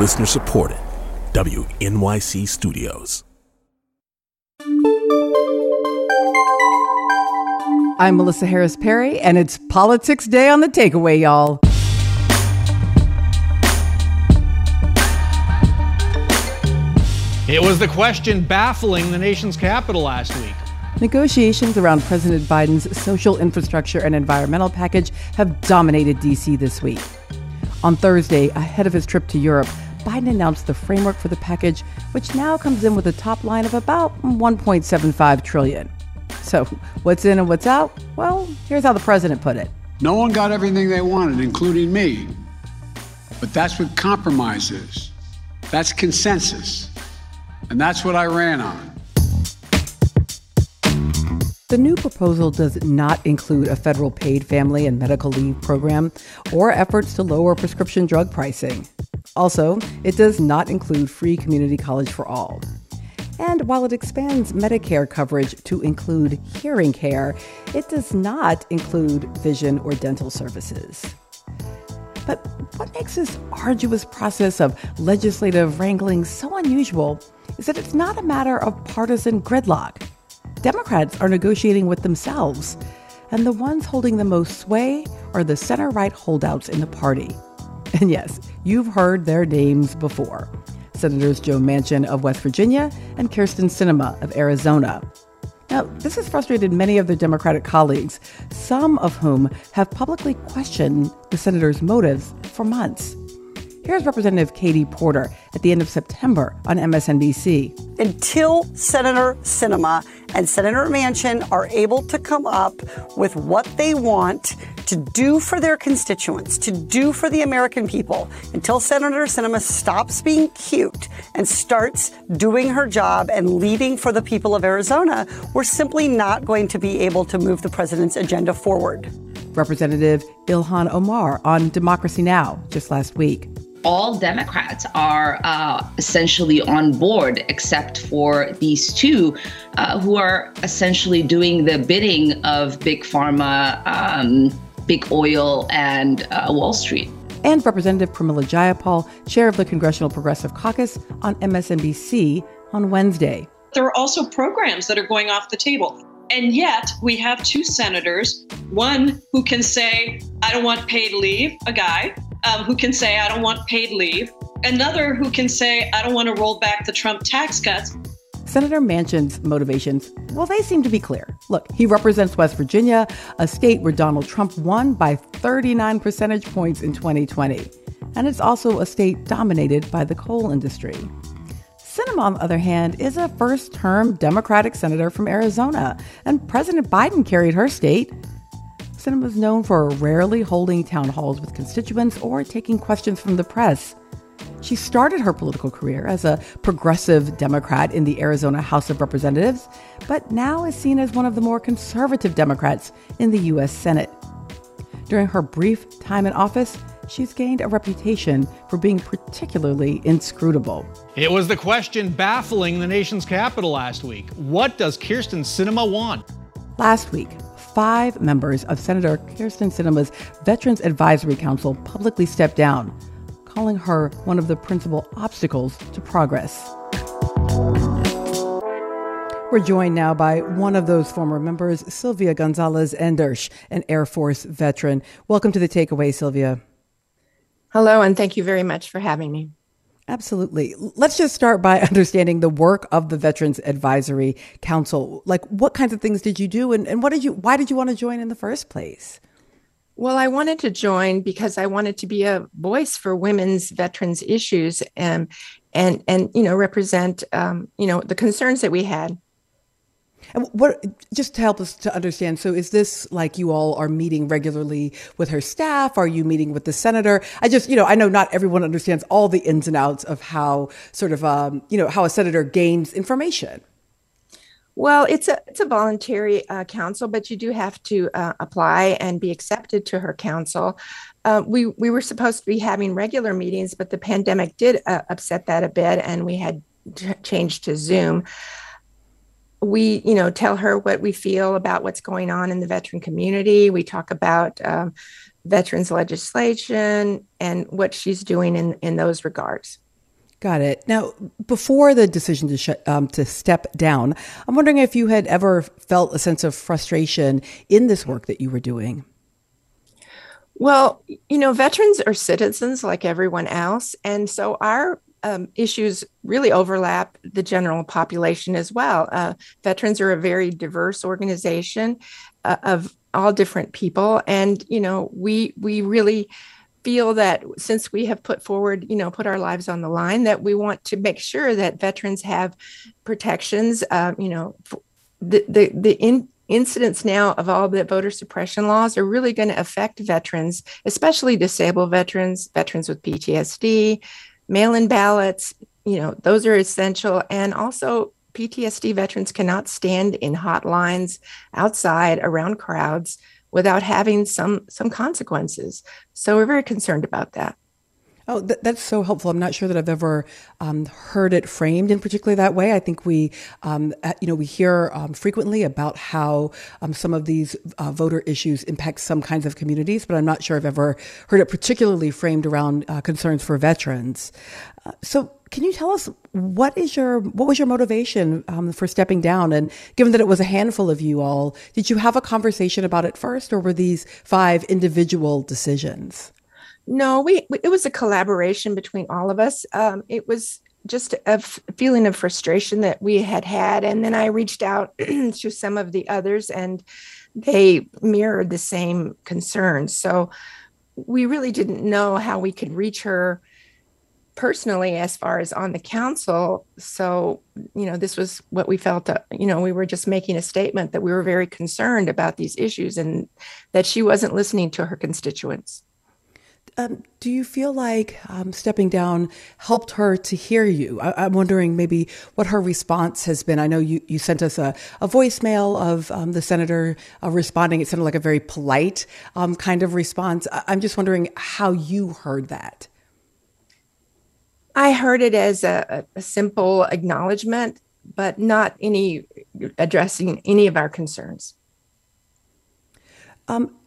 Listener supported. WNYC Studios. I'm Melissa Harris Perry, and it's Politics Day on the Takeaway, y'all. It was the question baffling the nation's capital last week. Negotiations around President Biden's social infrastructure and environmental package have dominated D.C. this week. On Thursday, ahead of his trip to Europe, Biden announced the framework for the package, which now comes in with a top line of about 1.75 trillion. So, what's in and what's out? Well, here's how the president put it. No one got everything they wanted, including me. But that's what compromise is. That's consensus. And that's what I ran on. The new proposal does not include a federal paid family and medical leave program or efforts to lower prescription drug pricing. Also, it does not include free community college for all. And while it expands Medicare coverage to include hearing care, it does not include vision or dental services. But what makes this arduous process of legislative wrangling so unusual is that it's not a matter of partisan gridlock. Democrats are negotiating with themselves, and the ones holding the most sway are the center right holdouts in the party. And yes, you've heard their names before. Senators Joe Manchin of West Virginia and Kyrsten Sinema of Arizona. Now, this has frustrated many of their Democratic colleagues, some of whom have publicly questioned the senators' motives for months. Here's Representative Katie Porter at the end of September on MSNBC. Until Senator Sinema and Senator Manchin are able to come up with what they want to do for their constituents, to do for the American people, until Senator Sinema stops being cute and starts doing her job and leading for the people of Arizona, we're simply not going to be able to move the president's agenda forward. Representative Ilhan Omar on Democracy Now! just last week all Democrats are uh, essentially on board, except for these two, uh, who are essentially doing the bidding of big pharma, um, big oil, and uh, Wall Street. And Representative Pramila Jayapal, chair of the Congressional Progressive Caucus, on MSNBC on Wednesday. There are also programs that are going off the table. And yet, we have two senators one who can say, I don't want paid leave, a guy, um, who can say, I don't want paid leave, another who can say, I don't want to roll back the Trump tax cuts. Senator Manchin's motivations, well, they seem to be clear. Look, he represents West Virginia, a state where Donald Trump won by 39 percentage points in 2020. And it's also a state dominated by the coal industry. Sinema, on the other hand, is a first term Democratic senator from Arizona, and President Biden carried her state Sinema is known for rarely holding town halls with constituents or taking questions from the press. She started her political career as a progressive Democrat in the Arizona House of Representatives, but now is seen as one of the more conservative Democrats in the U.S. Senate. During her brief time in office, she's gained a reputation for being particularly inscrutable. It was the question baffling the nation's capital last week. What does Kyrsten Sinema want? Last week, five members of Senator Kyrsten Sinema's Veterans Advisory Council publicly stepped down, calling her one of the principal obstacles to progress. We're joined now by one of those former members, Sylvia Gonzalez Andersh, an Air Force veteran. Welcome to the Takeaway, Sylvia. Hello, and thank you very much for having me. Absolutely. Let's just start by understanding the work of the Veterans Advisory Council. Like, what kinds of things did you do, and, and what did you? Why did you want to join in the first place? Well, I wanted to join because I wanted to be a voice for women's veterans issues and and and you know represent um, you know the concerns that we had and what, just to help us to understand, so is this like you all are meeting regularly with her staff? Are you meeting with the senator? I just, you know, I know not everyone understands all the ins and outs of how sort of, um, you know, how a senator gains information. Well, it's a it's a voluntary uh, council, but you do have to uh, apply and be accepted to her council. Uh, we we were supposed to be having regular meetings, but the pandemic did uh, upset that a bit, and we had t- changed to Zoom we you know tell her what we feel about what's going on in the veteran community we talk about um, veterans legislation and what she's doing in in those regards Got it. Now, before the decision to sh- um, to step down, I'm wondering if you had ever felt a sense of frustration in this work that you were doing. Well, you know, veterans are citizens like everyone else, and so our um, issues really overlap the general population as well. Uh, veterans are a very diverse organization uh, of all different people, and you know, we we really feel that since we have put forward, you know, put our lives on the line, that we want to make sure that veterans have protections. Uh, you know, the the the in, incidents now of all the voter suppression laws are really going to affect veterans, especially disabled veterans, veterans with PTSD, mail-in ballots. You know, those are essential, and also PTSD veterans cannot stand in hot lines outside around crowds without having some some consequences. So we're very concerned about that. Oh, th- that's so helpful. I'm not sure that I've ever um, heard it framed in particularly that way. I think we, um, you know, we hear um, frequently about how um, some of these uh, voter issues impact some kinds of communities, but I'm not sure I've ever heard it particularly framed around uh, concerns for veterans. Uh, so, can you tell us what is your what was your motivation um, for stepping down? And given that it was a handful of you all, did you have a conversation about it first, or were these five individual decisions? No, we, we, it was a collaboration between all of us. Um, it was just a f- feeling of frustration that we had had, and then I reached out to some of the others, and they mirrored the same concerns. So we really didn't know how we could reach her personally as far as on the council so you know this was what we felt uh, you know we were just making a statement that we were very concerned about these issues and that she wasn't listening to her constituents um, do you feel like um, stepping down helped her to hear you? I, am wondering maybe what her response has been. I know you, you sent us a, a voicemail of um, the senator uh, responding. It sounded like a very polite um, kind of response. I, I'm just wondering how you heard that. I heard it as a, a simple acknowledgement, but not any addressing any of our concerns. Um,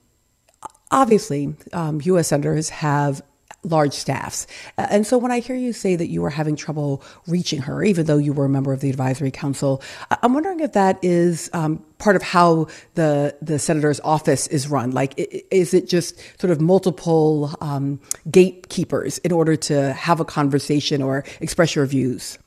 obviously, um, U.S. senators have large staffs. And so when I hear you say that you were having trouble reaching her, even though you were a member of the advisory council, I'm wondering if that is um, part of how the the senator's office is run. Like, is it just sort of multiple um, gatekeepers in order to have a conversation or express your views?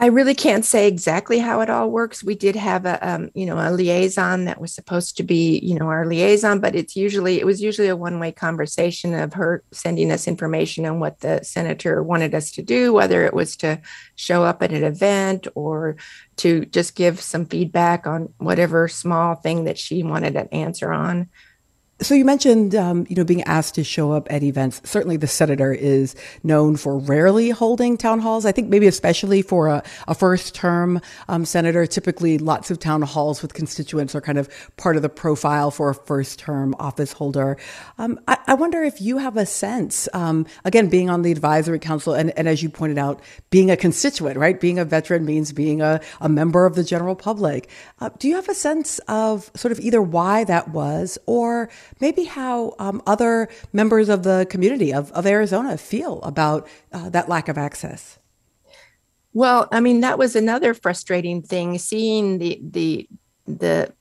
I really can't say exactly how it all works. We did have a, um, you know, a liaison that was supposed to be, you know, our liaison, but it's usually it was usually a one-way conversation of her sending us information on what the senator wanted us to do, whether it was to show up at an event or to just give some feedback on whatever small thing that she wanted an answer on. So you mentioned, um, you know, being asked to show up at events. Certainly, the senator is known for rarely holding town halls. I think maybe especially for a, a first-term um, senator, typically lots of town halls with constituents are kind of part of the profile for a first-term office holder. Um, I, I, wonder if you have a sense, um, again, being on the advisory council, and, and, as you pointed out, being a constituent, right? Being a veteran means being a, a member of the general public. Uh, do you have a sense of sort of either why that was, or maybe how um, other members of the community of, of Arizona feel about uh, that lack of access. Well, I mean, that was another frustrating thing seeing the, the, the,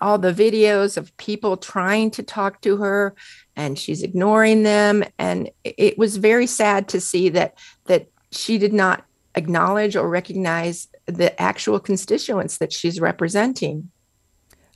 all the videos of people trying to talk to her and she's ignoring them and it was very sad to see that that she did not acknowledge or recognize the actual constituents that she's representing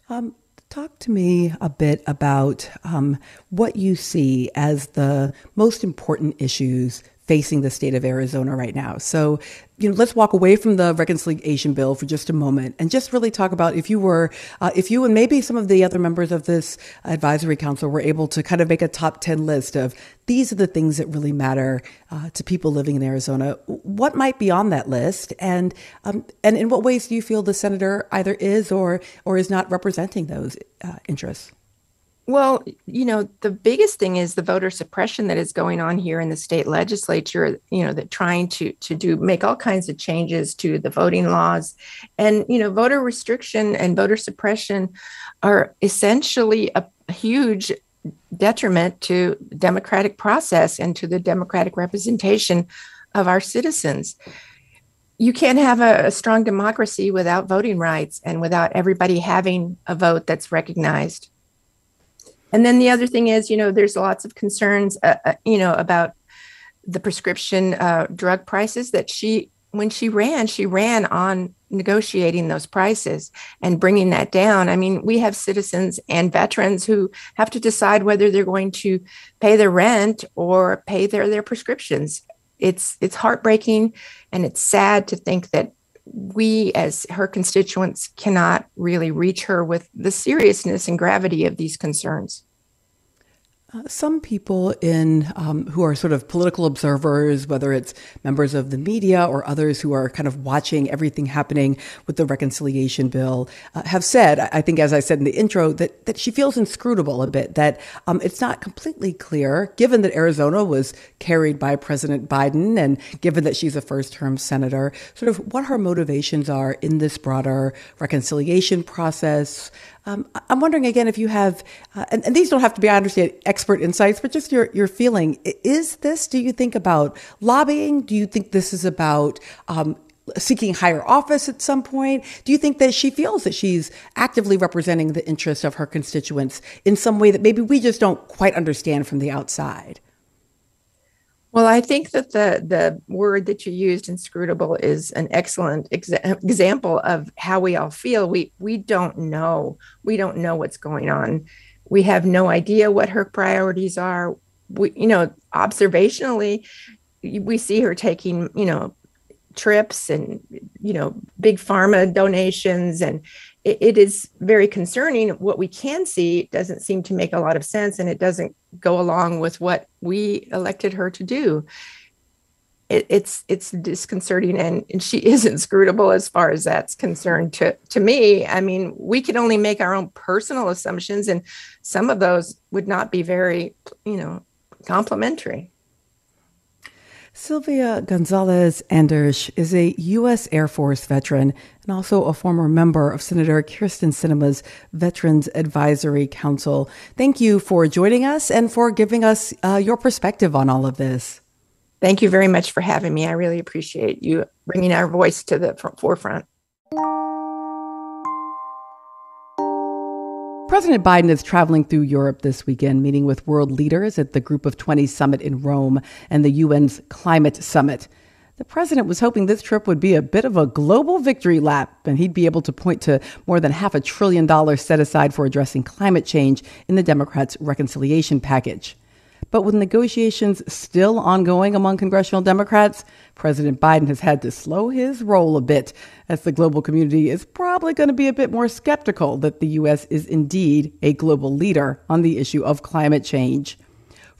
um, Talk to me a bit about um, what you see as the most important issues facing the state of Arizona right now. So, you know, let's walk away from the reconciliation bill for just a moment and just really talk about if you were, uh, if you and maybe some of the other members of this advisory council were able to kind of make a top 10 list of these are the things that really matter uh, to people living in Arizona. What might be on that list? And, um, and in what ways do you feel the senator either is or, or is not representing those uh, interests? Well, you know, the biggest thing is the voter suppression that is going on here in the state legislature, you know, that trying to to do make all kinds of changes to the voting laws. And, you know, voter restriction and voter suppression are essentially a, huge detriment to democratic process and to the democratic representation of our citizens. You can't have a, a strong democracy without voting rights and without everybody having a vote that's recognized. And then the other thing is, you know, there's lots of concerns, uh, uh, you know, about the prescription uh, drug prices that she, when she ran, she ran on negotiating those prices and bringing that down. I mean, we have citizens and veterans who have to decide whether they're going to pay their rent or pay their their prescriptions. It's it's heartbreaking and it's sad to think that we as her constituents cannot really reach her with the seriousness and gravity of these concerns. Some people in um, who are sort of political observers, whether it's members of the media or others who are kind of watching everything happening with the reconciliation bill, uh, have said, I think, as I said in the intro, that that she feels inscrutable a bit. That um, it's not completely clear, given that Arizona was carried by President Biden, and given that she's a first-term senator, sort of what her motivations are in this broader reconciliation process. Um, I'm wondering again if you have, uh, and, and, these don't have to be, I understand, expert insights, but just your, your feeling. Is this, do you think about lobbying? Do you think this is about um, seeking higher office at some point? Do you think that she feels that she's actively representing the interests of her constituents in some way that maybe we just don't quite understand from the outside? Well, I think that the the word that you used, inscrutable, is an excellent exa- example of how we all feel. We we don't know. We don't know what's going on. We have no idea what her priorities are. We, you know, observationally, we see her taking, you know, trips and you know big pharma donations and it, it is very concerning. What we can see doesn't seem to make a lot of sense and it doesn't go along with what we elected her to do. It, it's it's disconcerting and, and she is inscrutable as far as that's concerned to to me. I mean we can only make our own personal assumptions and some of those would not be very you know complimentary Sylvia Gonzalez Andersh is a U.S. Air Force veteran and also a former member of Senator Kyrsten Sinema's Veterans Advisory Council. Thank you for joining us and for giving us uh, your perspective on all of this. Thank you very much for having me. I really appreciate you bringing our voice to the forefront. President Biden is traveling through Europe this weekend, meeting with world leaders at the Group of 20 summit in Rome and the UN's Climate Summit. The president was hoping this trip would be a bit of a global victory lap, and he'd be able to point to more than half a trillion dollars set aside for addressing climate change in the Democrats' reconciliation package. But with negotiations still ongoing among congressional Democrats, President Biden has had to slow his roll a bit, as the global community is probably going to be a bit more skeptical that the U.S. is indeed a global leader on the issue of climate change.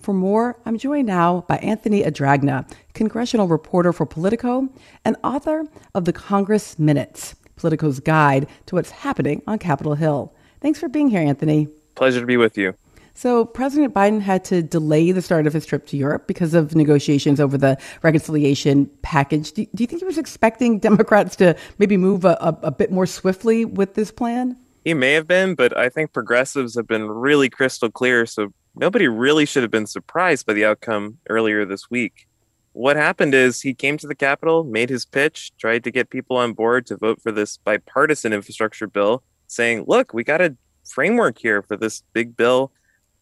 For more, I'm joined now by Anthony Adragna, congressional reporter for Politico and author of the Congress Minutes, Politico's guide to what's happening on Capitol Hill. Thanks for being here, Anthony. Pleasure to be with you. So, President Biden had to delay the start of his trip to Europe because of negotiations over the reconciliation package. Do, do you think he was expecting Democrats to maybe move a, a, a bit more swiftly with this plan? He may have been, but I think progressives have been really crystal clear. So, nobody really should have been surprised by the outcome earlier this week. What happened is he came to the Capitol, made his pitch, tried to get people on board to vote for this bipartisan infrastructure bill, saying, look, we got a framework here for this big bill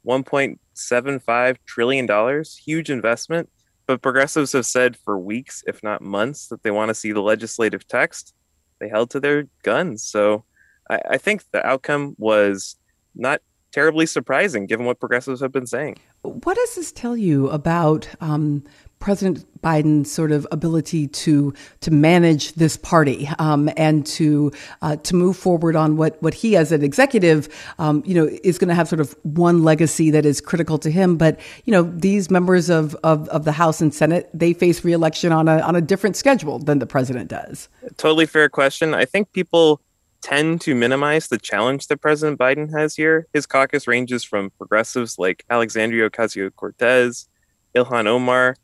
1.75 trillion dollars, huge investment. But progressives have said for weeks, if not months, that they want to see the legislative text. They held to their guns. So I, I think the outcome was not terribly surprising given what progressives have been saying. What does this tell you about um, President Biden's sort of ability to to manage this party um, and to uh, to move forward on what what he as an executive, um, you know, is going to have sort of one legacy that is critical to him. But you know, these members of, of of the House and Senate they face reelection on a on a different schedule than the president does. Totally fair question. I think people tend to minimize the challenge that President Biden has here. His caucus ranges from progressives like Alexandria Ocasio Cortez, Ilhan Omar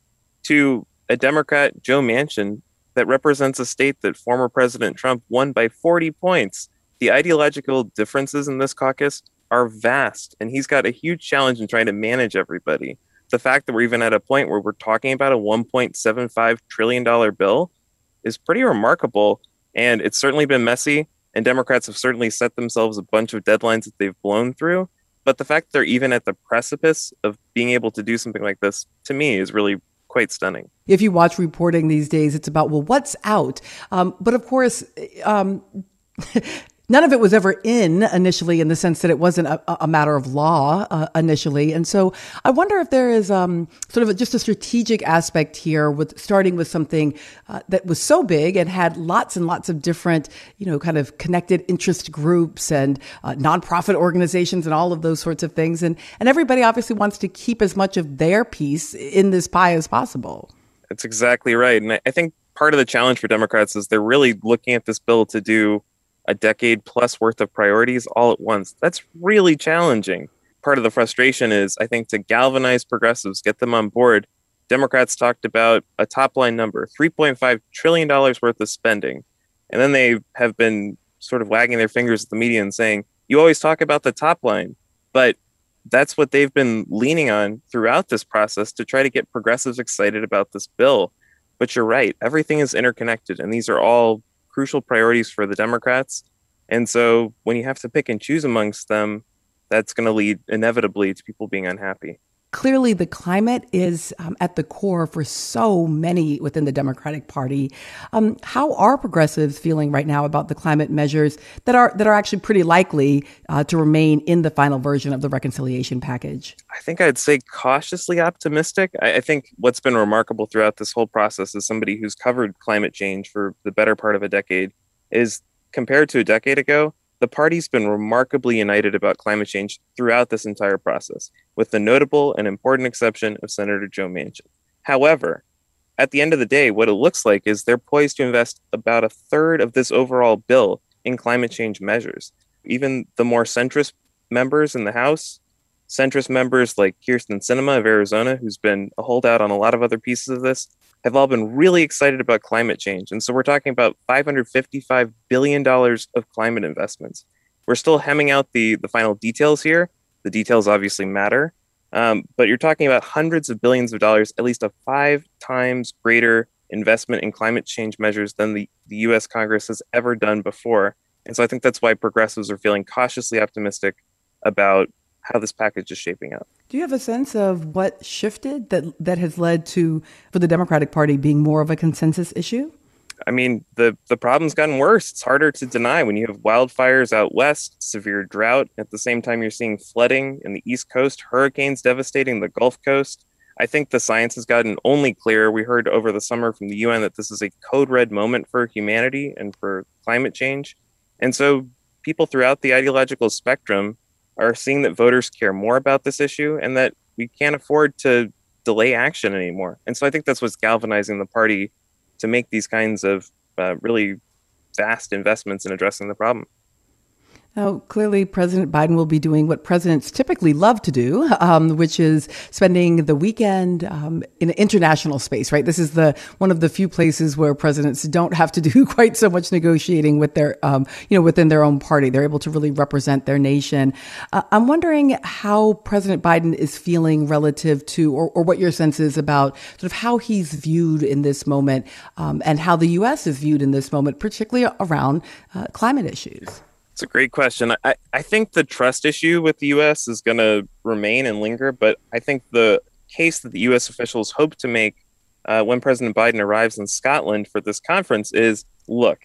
to a Democrat, Joe Manchin, that represents a state that former President Trump won by 40 points. The ideological differences in this caucus are vast, and he's got a huge challenge in trying to manage everybody. The fact that we're even at a point where we're talking about a $1.75 trillion bill is pretty remarkable. And it's certainly been messy, and Democrats have certainly set themselves a bunch of deadlines that they've blown through. But the fact they're even at the precipice of being able to do something like this, to me, is really quite stunning. If you watch reporting these days, it's about, well, what's out? Um, but of course, um, none of it was ever in initially in the sense that it wasn't a, a matter of law uh, initially. And so I wonder if there is um, sort of a, just a strategic aspect here with starting with something uh, that was so big and had lots and lots of different, you know, kind of connected interest groups and uh, nonprofit organizations and all of those sorts of things. And, and everybody obviously wants to keep as much of their piece in this pie as possible. That's exactly right. And I think part of the challenge for Democrats is they're really looking at this bill to do a decade plus worth of priorities all at once. That's really challenging. Part of the frustration is, I think, to galvanize progressives, get them on board. Democrats talked about a top line number $3.5 trillion worth of spending. And then they have been sort of wagging their fingers at the media and saying, you always talk about the top line. But that's what they've been leaning on throughout this process to try to get progressives excited about this bill. But you're right, everything is interconnected, and these are all crucial priorities for the Democrats. And so when you have to pick and choose amongst them, that's going to lead inevitably to people being unhappy. Clearly, the climate is um, at the core for so many within the Democratic Party. Um, how are progressives feeling right now about the climate measures that are that are actually pretty likely uh, to remain in the final version of the reconciliation package? I think I'd say cautiously optimistic. I, I think what's been remarkable throughout this whole process, is somebody who's covered climate change for the better part of a decade, is compared to a decade ago, the party's been remarkably united about climate change throughout this entire process, with the notable and important exception of Senator Joe Manchin. However, at the end of the day, what it looks like is they're poised to invest about a third of this overall bill in climate change measures. Even the more centrist members in the House, centrist members like Kyrsten Sinema of Arizona, who's been a holdout on a lot of other pieces of this, have all been really excited about climate change. And so we're talking about $555 billion of climate investments. We're still hemming out the, the final details here. The details obviously matter. Um, but you're talking about hundreds of billions of dollars, at least a five times greater investment in climate change measures than the, the US Congress has ever done before. And so I think that's why progressives are feeling cautiously optimistic about how this package is shaping up. Do you have a sense of what shifted that that has led to for the Democratic Party being more of a consensus issue? I mean, the the problem's gotten worse. It's harder to deny when you have wildfires out west, severe drought. At the same time, you're seeing flooding in the East Coast, hurricanes devastating the Gulf Coast. I think the science has gotten only clearer. We heard over the summer from the UN that this is a code red moment for humanity and for climate change. And so people throughout the ideological spectrum are seeing that voters care more about this issue and that we can't afford to delay action anymore. And so I think that's what's galvanizing the party to make these kinds of uh, really vast investments in addressing the problem. Now, clearly, President Biden will be doing what presidents typically love to do, um, which is spending the weekend um, in an international space. Right, this is the one of the few places where presidents don't have to do quite so much negotiating with their, um, you know, within their own party. They're able to really represent their nation. Uh, I'm wondering how President Biden is feeling relative to, or, or, what your sense is about sort of how he's viewed in this moment, um, and how the U.S. is viewed in this moment, particularly around uh, climate issues. It's a great question. I, I think the trust issue with the U.S. is going to remain and linger, but I think the case that the U.S. officials hope to make uh, when President Biden arrives in Scotland for this conference is look,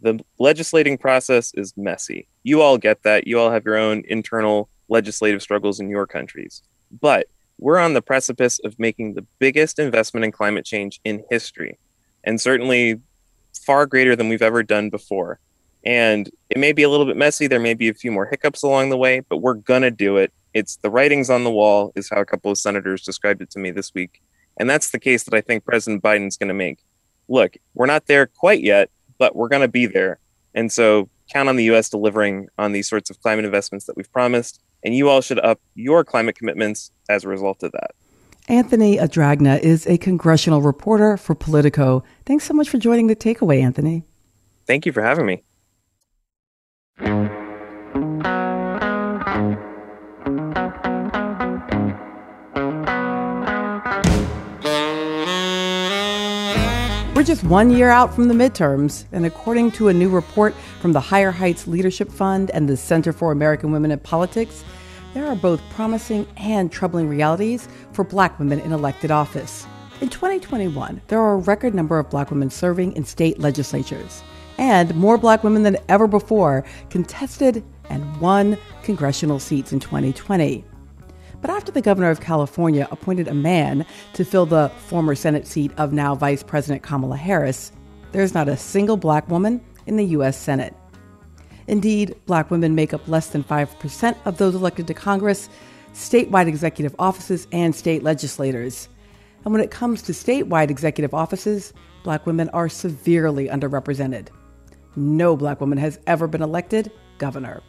the legislating process is messy. You all get that. You all have your own internal legislative struggles in your countries. But we're on the precipice of making the biggest investment in climate change in history, and certainly far greater than we've ever done before. And it may be a little bit messy. There may be a few more hiccups along the way, but we're going to do it. It's the writings on the wall, is how a couple of senators described it to me this week. And that's the case that I think President Biden's going to make. Look, we're not there quite yet, but we're going to be there. And so count on the U.S. delivering on these sorts of climate investments that we've promised. And you all should up your climate commitments as a result of that. Anthony Adragna is a congressional reporter for Politico. Thanks so much for joining the takeaway, Anthony. Thank you for having me. We're just one year out from the midterms, and according to a new report from the Higher Heights Leadership Fund and the Center for American Women in Politics, there are both promising and troubling realities for black women in elected office. In 2021, there are a record number of black women serving in state legislatures and more black women than ever before contested and won congressional seats in 2020. But after the governor of California appointed a man to fill the former Senate seat of now Vice President Kamala Harris, there's not a single black woman in the U.S. Senate. Indeed, black women make up less than 5% of those elected to Congress, statewide executive offices, and state legislators. And when it comes to statewide executive offices, black women are severely underrepresented. No black woman has ever been elected governor.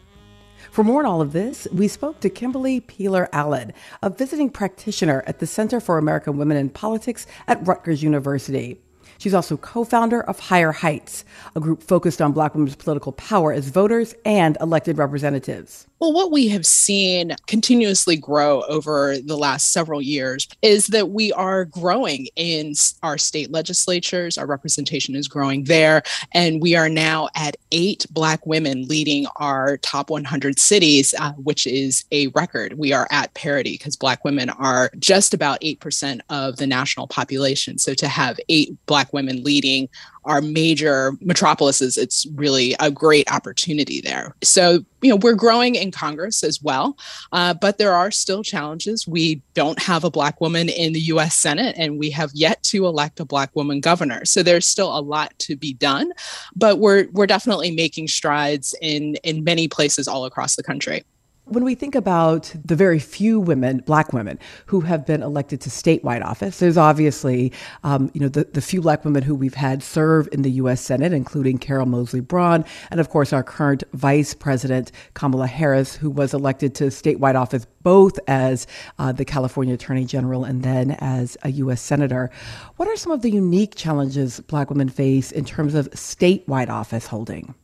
For more on all of this, we spoke to Kimberly Peeler Allen, a visiting practitioner at the Center for American Women in Politics at Rutgers University. She's also co founder of Higher Heights, a group focused on Black women's political power as voters and elected representatives. Well, what we have seen continuously grow over the last several years is that we are growing in our state legislatures. Our representation is growing there. And we are now at eight Black women leading our top 100 cities, uh, which is a record. We are at parity because Black women are just about 8% of the national population. So to have eight Black women leading our major metropolises, it's really a great opportunity there. So, you know, we're growing in Congress as well, uh, but there are still challenges. We don't have a Black woman in the US Senate, and we have yet to elect a Black woman governor. So there's still a lot to be done, but we're, we're definitely making strides in, in many places all across the country. When we think about the very few women, black women, who have been elected to statewide office, there's obviously, um, you know, the, the few black women who we've had serve in the U.S. Senate, including Carol Moseley Braun, and of course our current Vice President Kamala Harris, who was elected to statewide office both as uh, the California Attorney General and then as a U.S. Senator. What are some of the unique challenges black women face in terms of statewide office holding?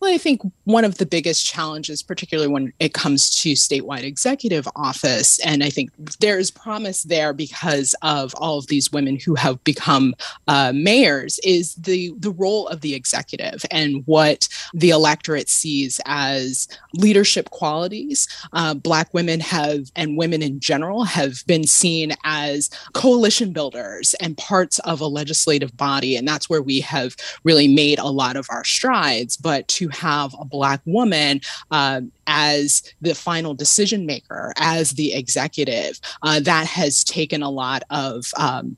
Well, I think one of the biggest challenges, particularly when it comes to statewide executive office, and I think there is promise there because of all of these women who have become uh, mayors, is the the role of the executive and what the electorate sees as leadership qualities. Uh, Black women have, and women in general, have been seen as coalition builders and parts of a legislative body, and that's where we have really made a lot of our strides. But to have a Black woman uh, as the final decision maker, as the executive, uh, that has taken a lot of um,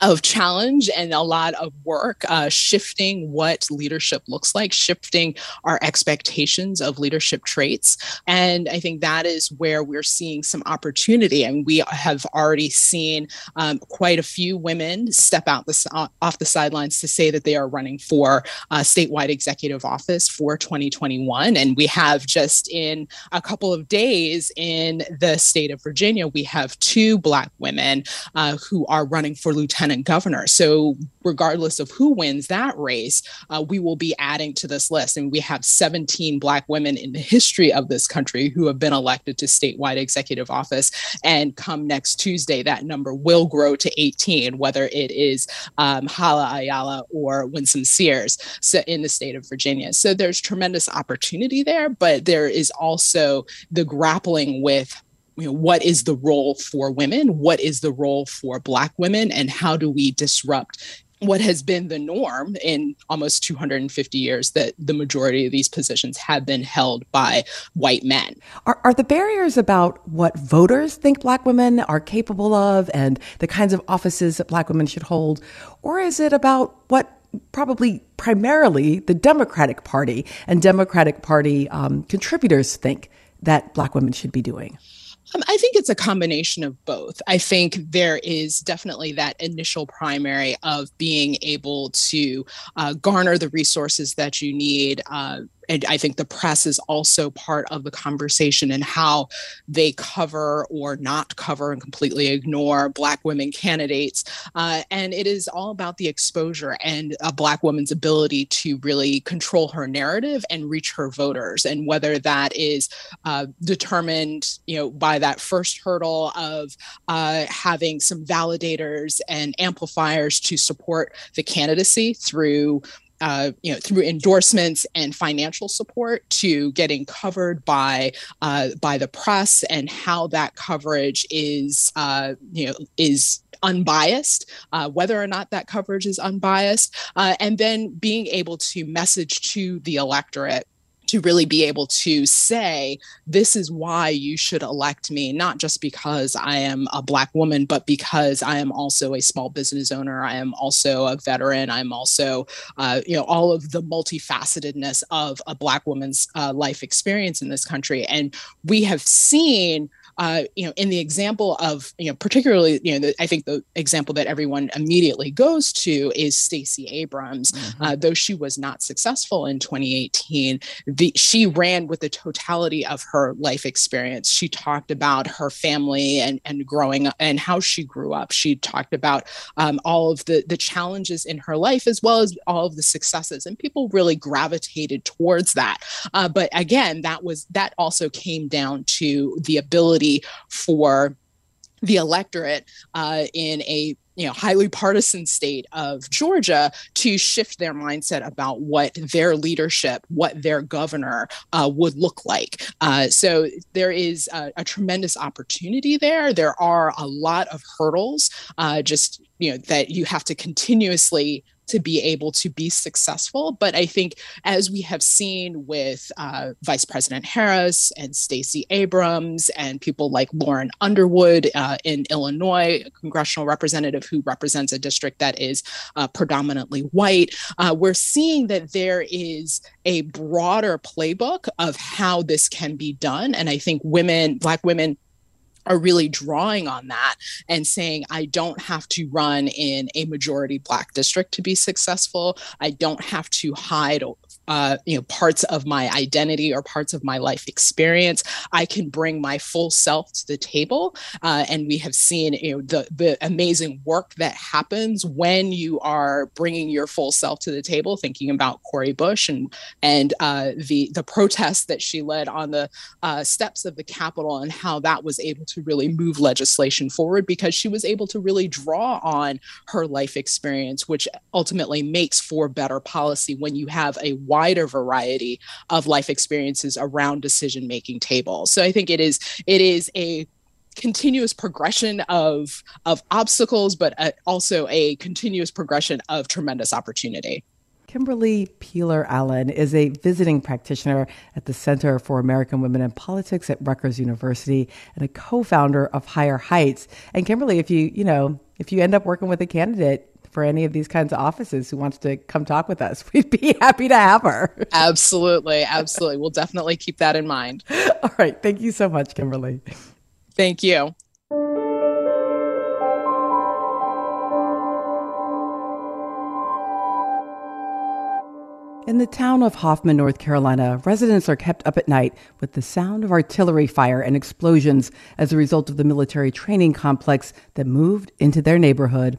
of challenge and a lot of work uh, shifting what leadership looks like, shifting our expectations of leadership traits. And I think that is where we're seeing some opportunity. And we have already seen um, quite a few women step out the, uh, off the sidelines to say that they are running for uh, statewide executive office for 2021. And we have just in a couple of days in the state of Virginia, we have two Black women uh, who are running for lieutenant lieutenant governor. So, regardless of who wins that race, uh, we will be adding to this list. And we have 17 Black women in the history of this country who have been elected to statewide executive office. And come next Tuesday, that number will grow to 18, whether it is um, Hala Ayala or Winsome Sears so in the state of Virginia. So, there's tremendous opportunity there, but there is also the grappling with you know, what is the role for women? What is the role for Black women? And how do we disrupt what has been the norm in almost 250 years that the majority of these positions have been held by white men. Are, are, the barriers about what voters think Black women are capable of and the kinds of offices that Black women should hold? Or is it about what probably primarily the Democratic Party and Democratic Party um, contributors think that Black women should be doing? Um, I think it's a combination of both. I think there is definitely that initial primary of being able to uh, garner the resources that you need, uh, and I think the press is also part of the conversation and how they cover or not cover and completely ignore Black women candidates. Uh, and it is all about the exposure and a Black woman's ability to really control her narrative and reach her voters. And whether that is uh, determined, you know, by that first hurdle of uh, having some validators and amplifiers to support the candidacy through uh, you know, through endorsements and financial support to getting covered by uh, by the press and how that coverage is, uh, you know, is unbiased, uh, whether or not that coverage is unbiased, uh, and then being able to message to the electorate to really be able to say, this is why you should elect me, not just because I am a Black woman, but because I am also a small business owner. I am also a veteran. I'm also, uh, you know, all of the multifacetedness of a Black woman's uh, life experience in this country. And we have seen uh, you know, in the example of, you know, particularly, you know, the, I think the example that everyone immediately goes to is Stacey Abrams. Mm-hmm. Uh, though she was not successful in 2018, the, she ran with the totality of her life experience. She talked about her family and, and growing up and how she grew up. She talked about um, all of the, the challenges in her life as well as all of the successes. And people really gravitated towards that. Uh, but again, that was that also came down to the ability for the electorate uh, in a you know highly partisan state of Georgia to shift their mindset about what their leadership, what their governor uh, would look like. Uh, so there is a, a, tremendous opportunity there. There are a lot of hurdles, uh, just you know that you have to continuously to be able to be successful. But I think, as we have seen with uh, Vice President Harris and Stacey Abrams and people like Lauren Underwood uh, in Illinois, a congressional representative who represents a district that is uh, predominantly white, uh, we're seeing that there is a broader playbook of how this can be done. And I think women, Black women, are really drawing on that and saying, I don't have to run in a majority Black district to be successful. I don't have to hide uh, you know parts of my identity or parts of my life experience i can bring my full self to the table uh, and we have seen you know the the amazing work that happens when you are bringing your full self to the table thinking about cori bush and and uh, the the protests that she led on the uh, steps of the capitol and how that was able to really move legislation forward because she was able to really draw on her life experience which ultimately makes for better policy when you have a wider variety of life experiences around decision making tables. So I think it is it is a continuous progression of of obstacles, but uh, also a continuous progression of tremendous opportunity. Kimberly Peeler Allen is a visiting practitioner at the Center for American Women in Politics at Rutgers University and a co-founder of Higher Heights. And Kimberly, if you, you know, if you end up working with a candidate for any of these kinds of offices who wants to come talk with us, we'd be happy to have her. absolutely. Absolutely. We'll definitely keep that in mind. All right. Thank you so much, Kimberly. Thank you. In the town of Hoffman, North Carolina, residents are kept up at night with the sound of artillery fire and explosions as a result of the military training complex that moved into their neighborhood.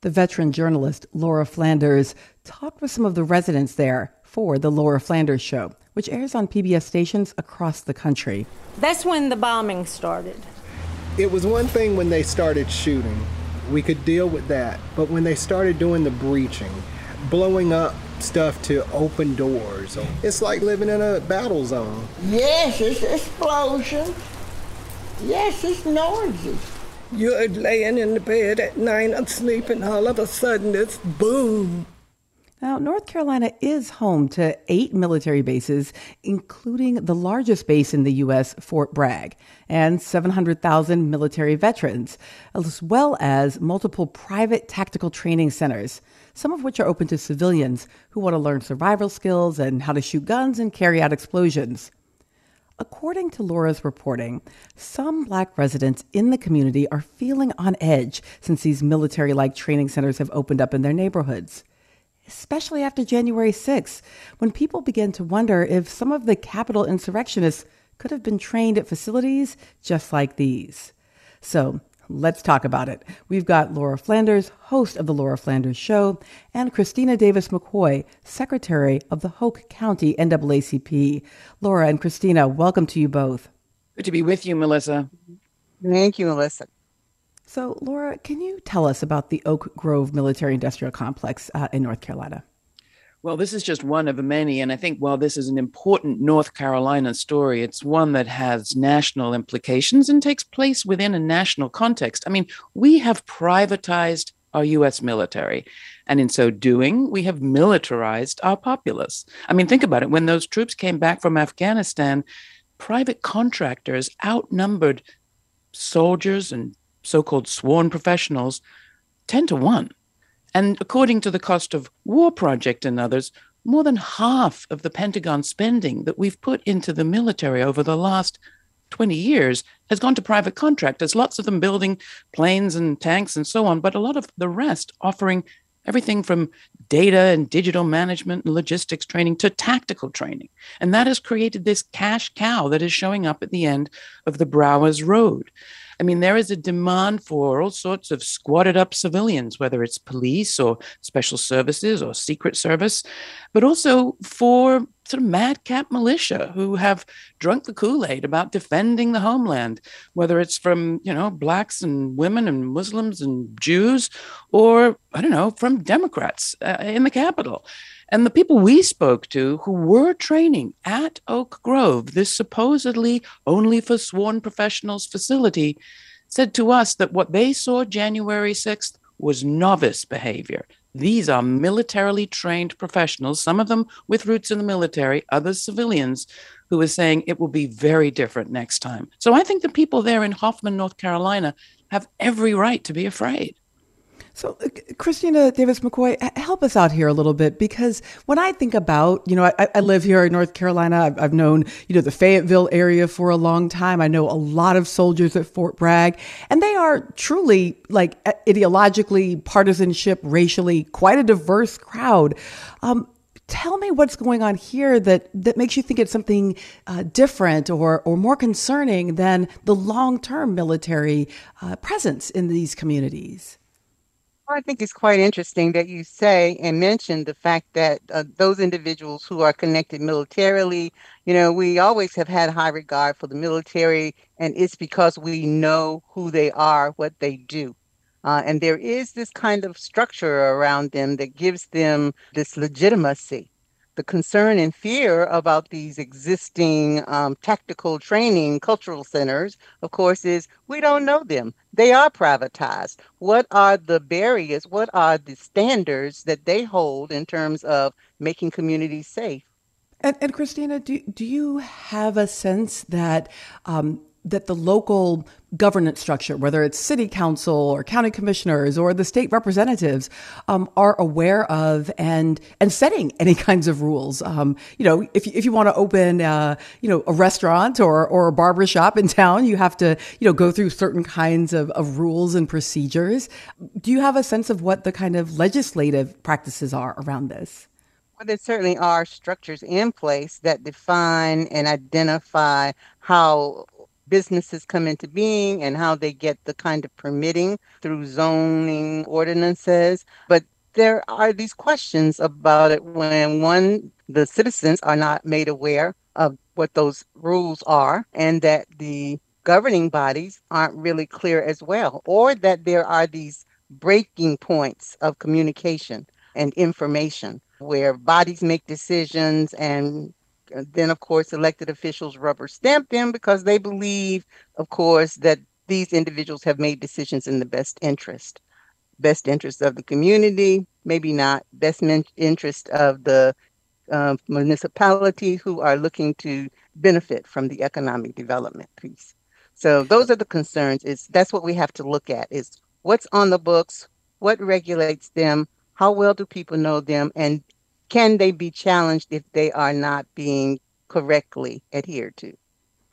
The veteran journalist Laura Flanders talked with some of the residents there for the Laura Flanders Show, which airs on PBS stations across the country. That's when the bombing started. It was one thing when they started shooting. We could deal with that. But when they started doing the breaching, blowing up stuff to open doors, it's like living in a battle zone. Yes, it's explosions. Yes, it's noises. You're laying in the bed at night and sleeping, all of a sudden it's boom. Now, North Carolina is home to eight military bases, including the largest base in the U.S., Fort Bragg, and 700,000 military veterans, as well as multiple private tactical training centers, some of which are open to civilians who want to learn survival skills and how to shoot guns and carry out explosions. According to Laura's reporting, some black residents in the community are feeling on edge since these military like training centers have opened up in their neighborhoods. Especially after January 6th, when people began to wonder if some of the Capitol insurrectionists could have been trained at facilities just like these. So let's talk about it. We've got Laura Flanders, host of The Laura Flanders Show, and Christina Davis McCoy, secretary of the Hoke County NAACP. Laura and Christina, welcome to you both. Good to be with you, Melissa. Thank you, Melissa. So, Laura, can you tell us about the Oak Grove Military Industrial Complex uh, in North Carolina? Well, this is just one of many. And I think while this is an important North Carolina story, it's one that has national implications and takes place within a national context. I mean, we have privatized our US military. And in so doing, we have militarized our populace. I mean, think about it. When those troops came back from Afghanistan, private contractors outnumbered soldiers and so called sworn professionals 10 to 1. And according to the Cost of War Project and others, more than half of the Pentagon spending that we've put into the military over the last 20 years has gone to private contractors, lots of them building planes and tanks and so on, but a lot of the rest offering everything from data and digital management and logistics training to tactical training. And that has created this cash cow that is showing up at the end of the Browers Road. I mean, there is a demand for all sorts of squatted up civilians, whether it's police or special services or secret service, but also for sort of madcap militia who have drunk the Kool-Aid about defending the homeland, whether it's from, you know, blacks and women and Muslims and Jews, or I don't know, from Democrats uh, in the Capitol. And the people we spoke to who were training at Oak Grove, this supposedly only for sworn professionals facility, said to us that what they saw January 6th was novice behavior. These are militarily trained professionals, some of them with roots in the military, others civilians, who are saying it will be very different next time. So I think the people there in Hoffman, North Carolina, have every right to be afraid. So, uh, Christina Davis McCoy, help us out here a little bit because when I think about, you know, I, I live here in North Carolina. I've, I've, known, you know, the Fayetteville area for a long time. I know a lot of soldiers at Fort Bragg, and they are truly like ideologically, partisanship, racially, quite a diverse crowd. Um, tell me what's going on here that that makes you think it's something uh, different or or more concerning than the long term military uh, presence in these communities. I think it's quite interesting that you say and mention the fact that uh, those individuals who are connected militarily, you know, we always have had high regard for the military, and it's because we know who they are, what they do. Uh, and there is this kind of structure around them that gives them this legitimacy the concern and fear about these existing um, tactical training cultural centers, of course, is we don't know them. They are privatized. What are the barriers? What are the standards that they hold in terms of making communities safe? And, and Christina, do, do you have a sense that um, that the local governance structure, whether it's city council or county commissioners or the state representatives, um, are aware of and and setting any kinds of rules. Um, you know, if if you want to open, uh, you know, a restaurant or or a barber shop in town, you have to you know go through certain kinds of, of rules and procedures. Do you have a sense of what the kind of legislative practices are around this? Well, there certainly are structures in place that define and identify how businesses come into being and how they get the kind of permitting through zoning ordinances. But there are these questions about it when one, the citizens are not made aware of what those rules are and that the governing bodies aren't really clear as well, or that there are these breaking points of communication and information where bodies make decisions and then of course elected officials rubber stamp them because they believe of course that these individuals have made decisions in the best interest best interest of the community maybe not best interest of the uh, municipality who are looking to benefit from the economic development piece. So those are the concerns. Is that's what we have to look at is what's on the books what regulates them how well do people know them and can they be challenged if they are not being correctly adhered to?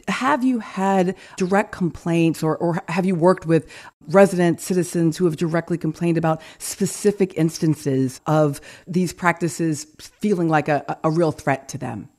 have you had direct complaints or, or have you worked with resident citizens who have directly complained about specific instances of these practices feeling like a, a real threat to them?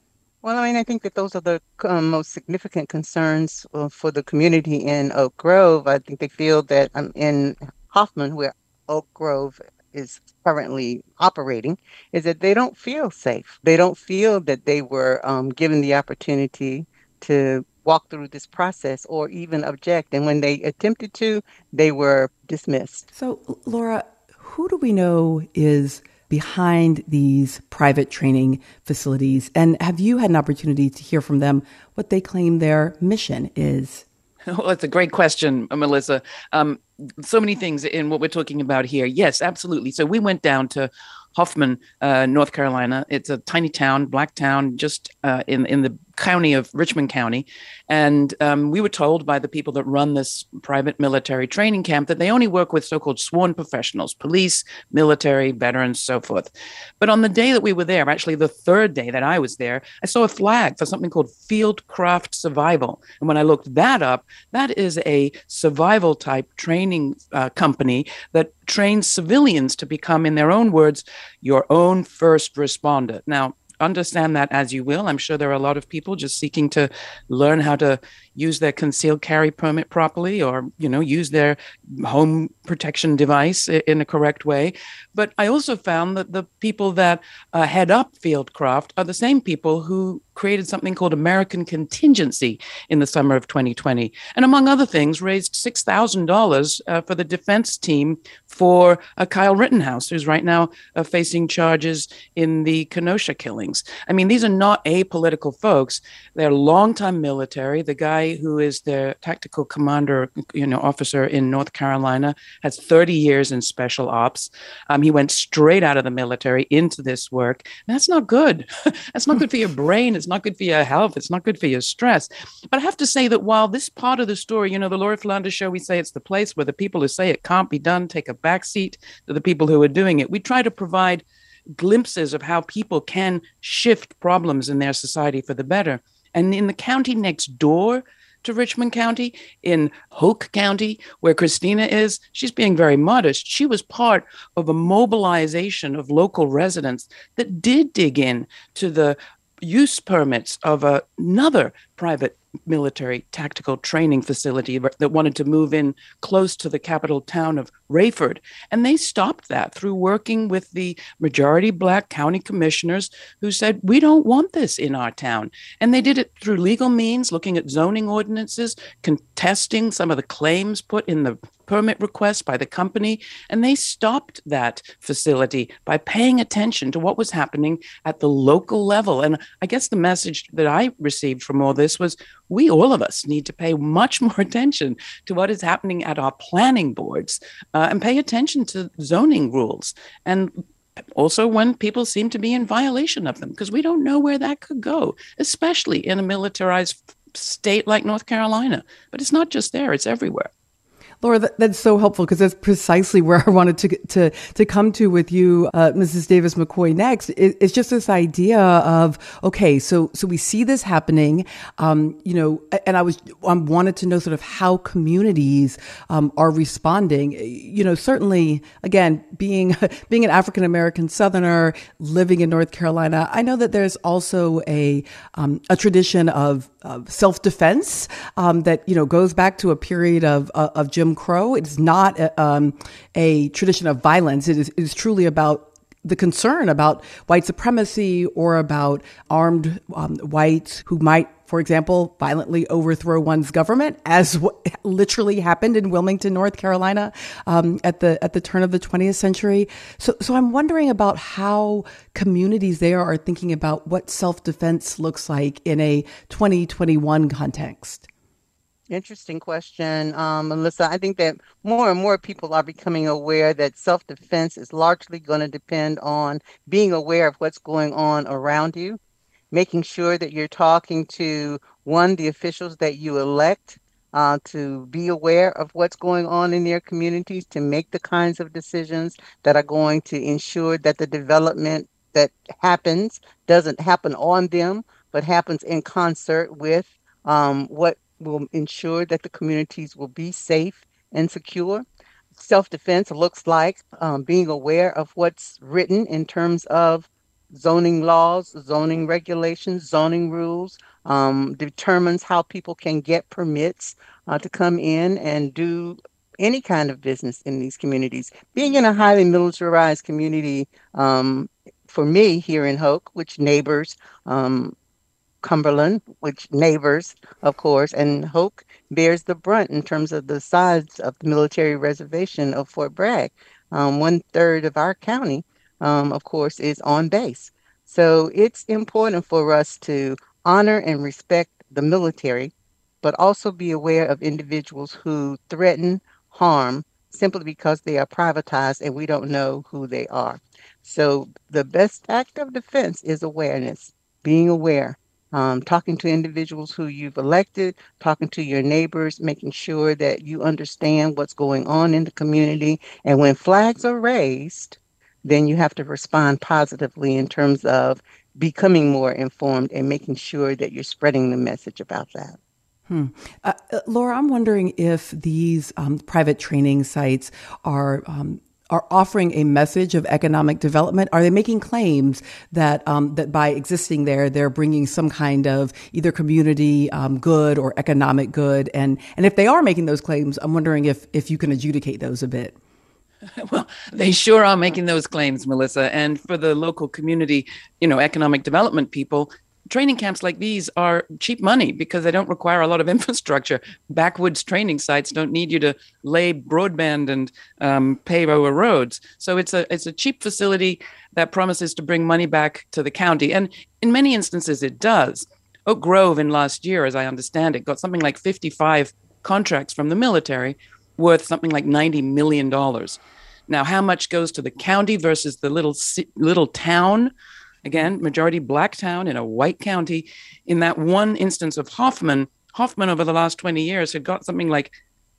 Well, I mean, I think that those are the um, most significant concerns uh, for the community in Oak Grove. I think they feel that um, in Hoffman, where Oak Grove is currently operating, is that they don't feel safe. They don't feel that they were um, given the opportunity to walk through this process or even object. And when they attempted to, they were dismissed. So, Laura, who do we know is behind these private training facilities? And have you had an opportunity to hear from them what they claim their mission is? Well, that's a great question, Melissa. Um, so many things in what we're talking about here. Yes, absolutely. So we went down to Hoffman, uh, North Carolina. It's a tiny town, black town, just uh, in in the county of Richmond County. And um, we were told by the people that run this private military training camp that they only work with so called sworn professionals, police, military, veterans, so forth. But on the day that we were there, actually the third day that I was there, I saw a flag for something called Fieldcraft Survival. And when I looked that up, that is a survival type training uh, company that trains civilians to become, in their own words, your own first responder. Now, understand that as you will. I'm sure there are a lot of people just seeking to learn how to use their concealed carry permit properly or, you know, use their home protection device in a correct way. But I also found that the people that uh, head up Fieldcraft are the same people who created something called American Contingency in the summer of 2020, and among other things, raised $6,000 uh, for the defense team for uh, Kyle Rittenhouse, who's right now uh, facing charges in the Kenosha killings. I mean, these are not apolitical folks. They're longtime military. The guy who is the tactical commander, you know, officer in North Carolina has 30 years in special ops. Um, he went straight out of the military into this work. That's not good. That's not good for your brain. It's not good for your health. It's not good for your stress. But I have to say that while this part of the story, you know, the Laura Flanders show, we say it's the place where the people who say it can't be done take a backseat to the people who are doing it. We try to provide glimpses of how people can shift problems in their society for the better. And in the county next door, to Richmond County, in Hoke County, where Christina is, she's being very modest. She was part of a mobilization of local residents that did dig in to the use permits of another private military tactical training facility that wanted to move in close to the capital town of Raeford. And they stopped that through working with the majority black county commissioners who said, we don't want this in our town. And they did it through legal means, looking at zoning ordinances, contesting some of the claims put in the permit request by the company. And they stopped that facility by paying attention to what was happening at the local level. And I guess the message that I received from all this was we, all of us, need to pay much more attention to what is happening at our planning boards uh, and pay attention to zoning rules. And also when people seem to be in violation of them, because we don't know where that could go, especially in a militarized state like North Carolina. But it's not just there, it's everywhere. Laura, that, that's so helpful because that's precisely where I wanted to to to come to with you, uh, Mrs. Davis McCoy. Next, it, it's just this idea of okay, so so we see this happening, um, you know, and I was I wanted to know sort of how communities um, are responding. You know, certainly, again, being being an African American Southerner living in North Carolina, I know that there's also a um, a tradition of, of self defense um, that you know goes back to a period of uh, of Jim Jim Crow. It's not a, um, a tradition of violence. It is, it is truly about the concern about white supremacy or about armed um, whites who might, for example, violently overthrow one's government, as w- literally happened in Wilmington, North Carolina, um, at the at the turn of the 20th century. So, so I'm wondering about how communities there are thinking about what self defense looks like in a 2021 context. Interesting question, um, Melissa. I think that more and more people are becoming aware that self defense is largely going to depend on being aware of what's going on around you, making sure that you're talking to one, the officials that you elect uh, to be aware of what's going on in their communities, to make the kinds of decisions that are going to ensure that the development that happens doesn't happen on them, but happens in concert with um, what will ensure that the communities will be safe and secure. Self defense looks like um, being aware of what's written in terms of zoning laws, zoning regulations, zoning rules, um, determines how people can get permits uh, to come in and do any kind of business in these communities. Being in a highly militarized community, um, for me here in Hoke, which neighbors um, Cumberland, which neighbors, of course, and Hoke bears the brunt in terms of the size of the military reservation of Fort Bragg. Um, one third of our county, um, of course, is on base. So it's important for us to honor and respect the military, but also be aware of individuals who threaten harm simply because they are privatized and we don't know who they are. So the best act of defense is awareness, being aware um, talking to individuals who you've elected, talking to your neighbors, making sure that you understand what's going on in the community. And when flags are raised, then you have to respond positively in terms of becoming more informed and making sure that you're spreading the message about that. Hmm. Uh, uh Laura, I'm wondering if these um, private training sites are um, are offering a message of economic development? Are they making claims that um, that by existing there, they're bringing some kind of either community um, good or economic good? And and if they are making those claims, I'm wondering if if you can adjudicate those a bit. Well, they sure are making those claims, Melissa. And for the local community, you know, economic development people, training camps like these are cheap money because they don't require a lot of infrastructure. Backwoods training sites don't need you to lay broadband and um, pave over roads. So it's a it's a cheap facility that promises to bring money back to the county, and in many instances it does. Oak Grove in last year, as I understand it, got something like 55 contracts from the military worth something like 90 million dollars. Now, how much goes to the county versus the little little town? again, majority black town in a white county. In that one instance of Hoffman, Hoffman over the last 20 years had got something like,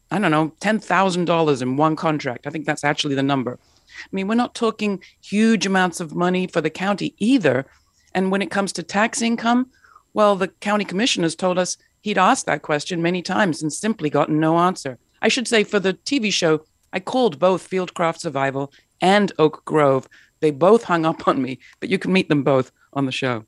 I don't know, $10,000 in one contract. I think that's actually the number. I mean, we're not talking huge amounts of money for the county either. And when it comes to tax income, well, the county commissioner has told us he'd asked that question many times and simply gotten no answer. I should say for the TV show, I called both Fieldcraft Survival and Oak Grove they both hung up on me, but you can meet them both on the show.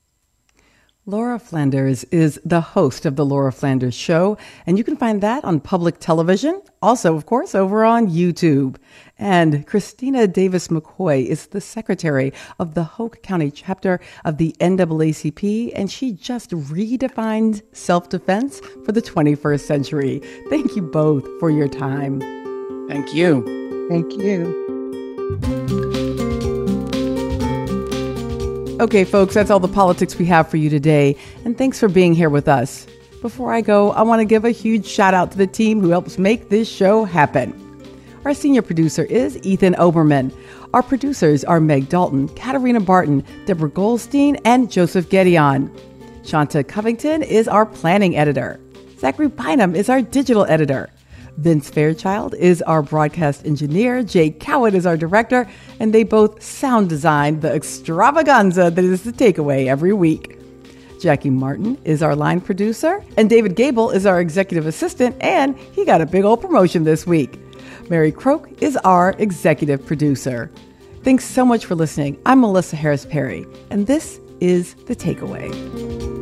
Laura Flanders is the host of The Laura Flanders Show, and you can find that on public television, also, of course, over on YouTube. And Christina Davis McCoy is the secretary of the Hoke County chapter of the NAACP, and she just redefined self defense for the 21st century. Thank you both for your time. Thank you. Thank you. Okay, folks, that's all the politics we have for you today. And thanks for being here with us. Before I go, I want to give a huge shout out to the team who helps make this show happen. Our senior producer is Ethan Oberman. Our producers are Meg Dalton, Katarina Barton, Deborah Goldstein, and Joseph Gedeon. Shanta Covington is our planning editor. Zachary Bynum is our digital editor. Vince Fairchild is our broadcast engineer, Jake Cowett is our director, and they both sound design the extravaganza that is the takeaway every week. Jackie Martin is our line producer, and David Gable is our executive assistant, and he got a big old promotion this week. Mary Croak is our executive producer. Thanks so much for listening. I'm Melissa Harris Perry, and this is The Takeaway.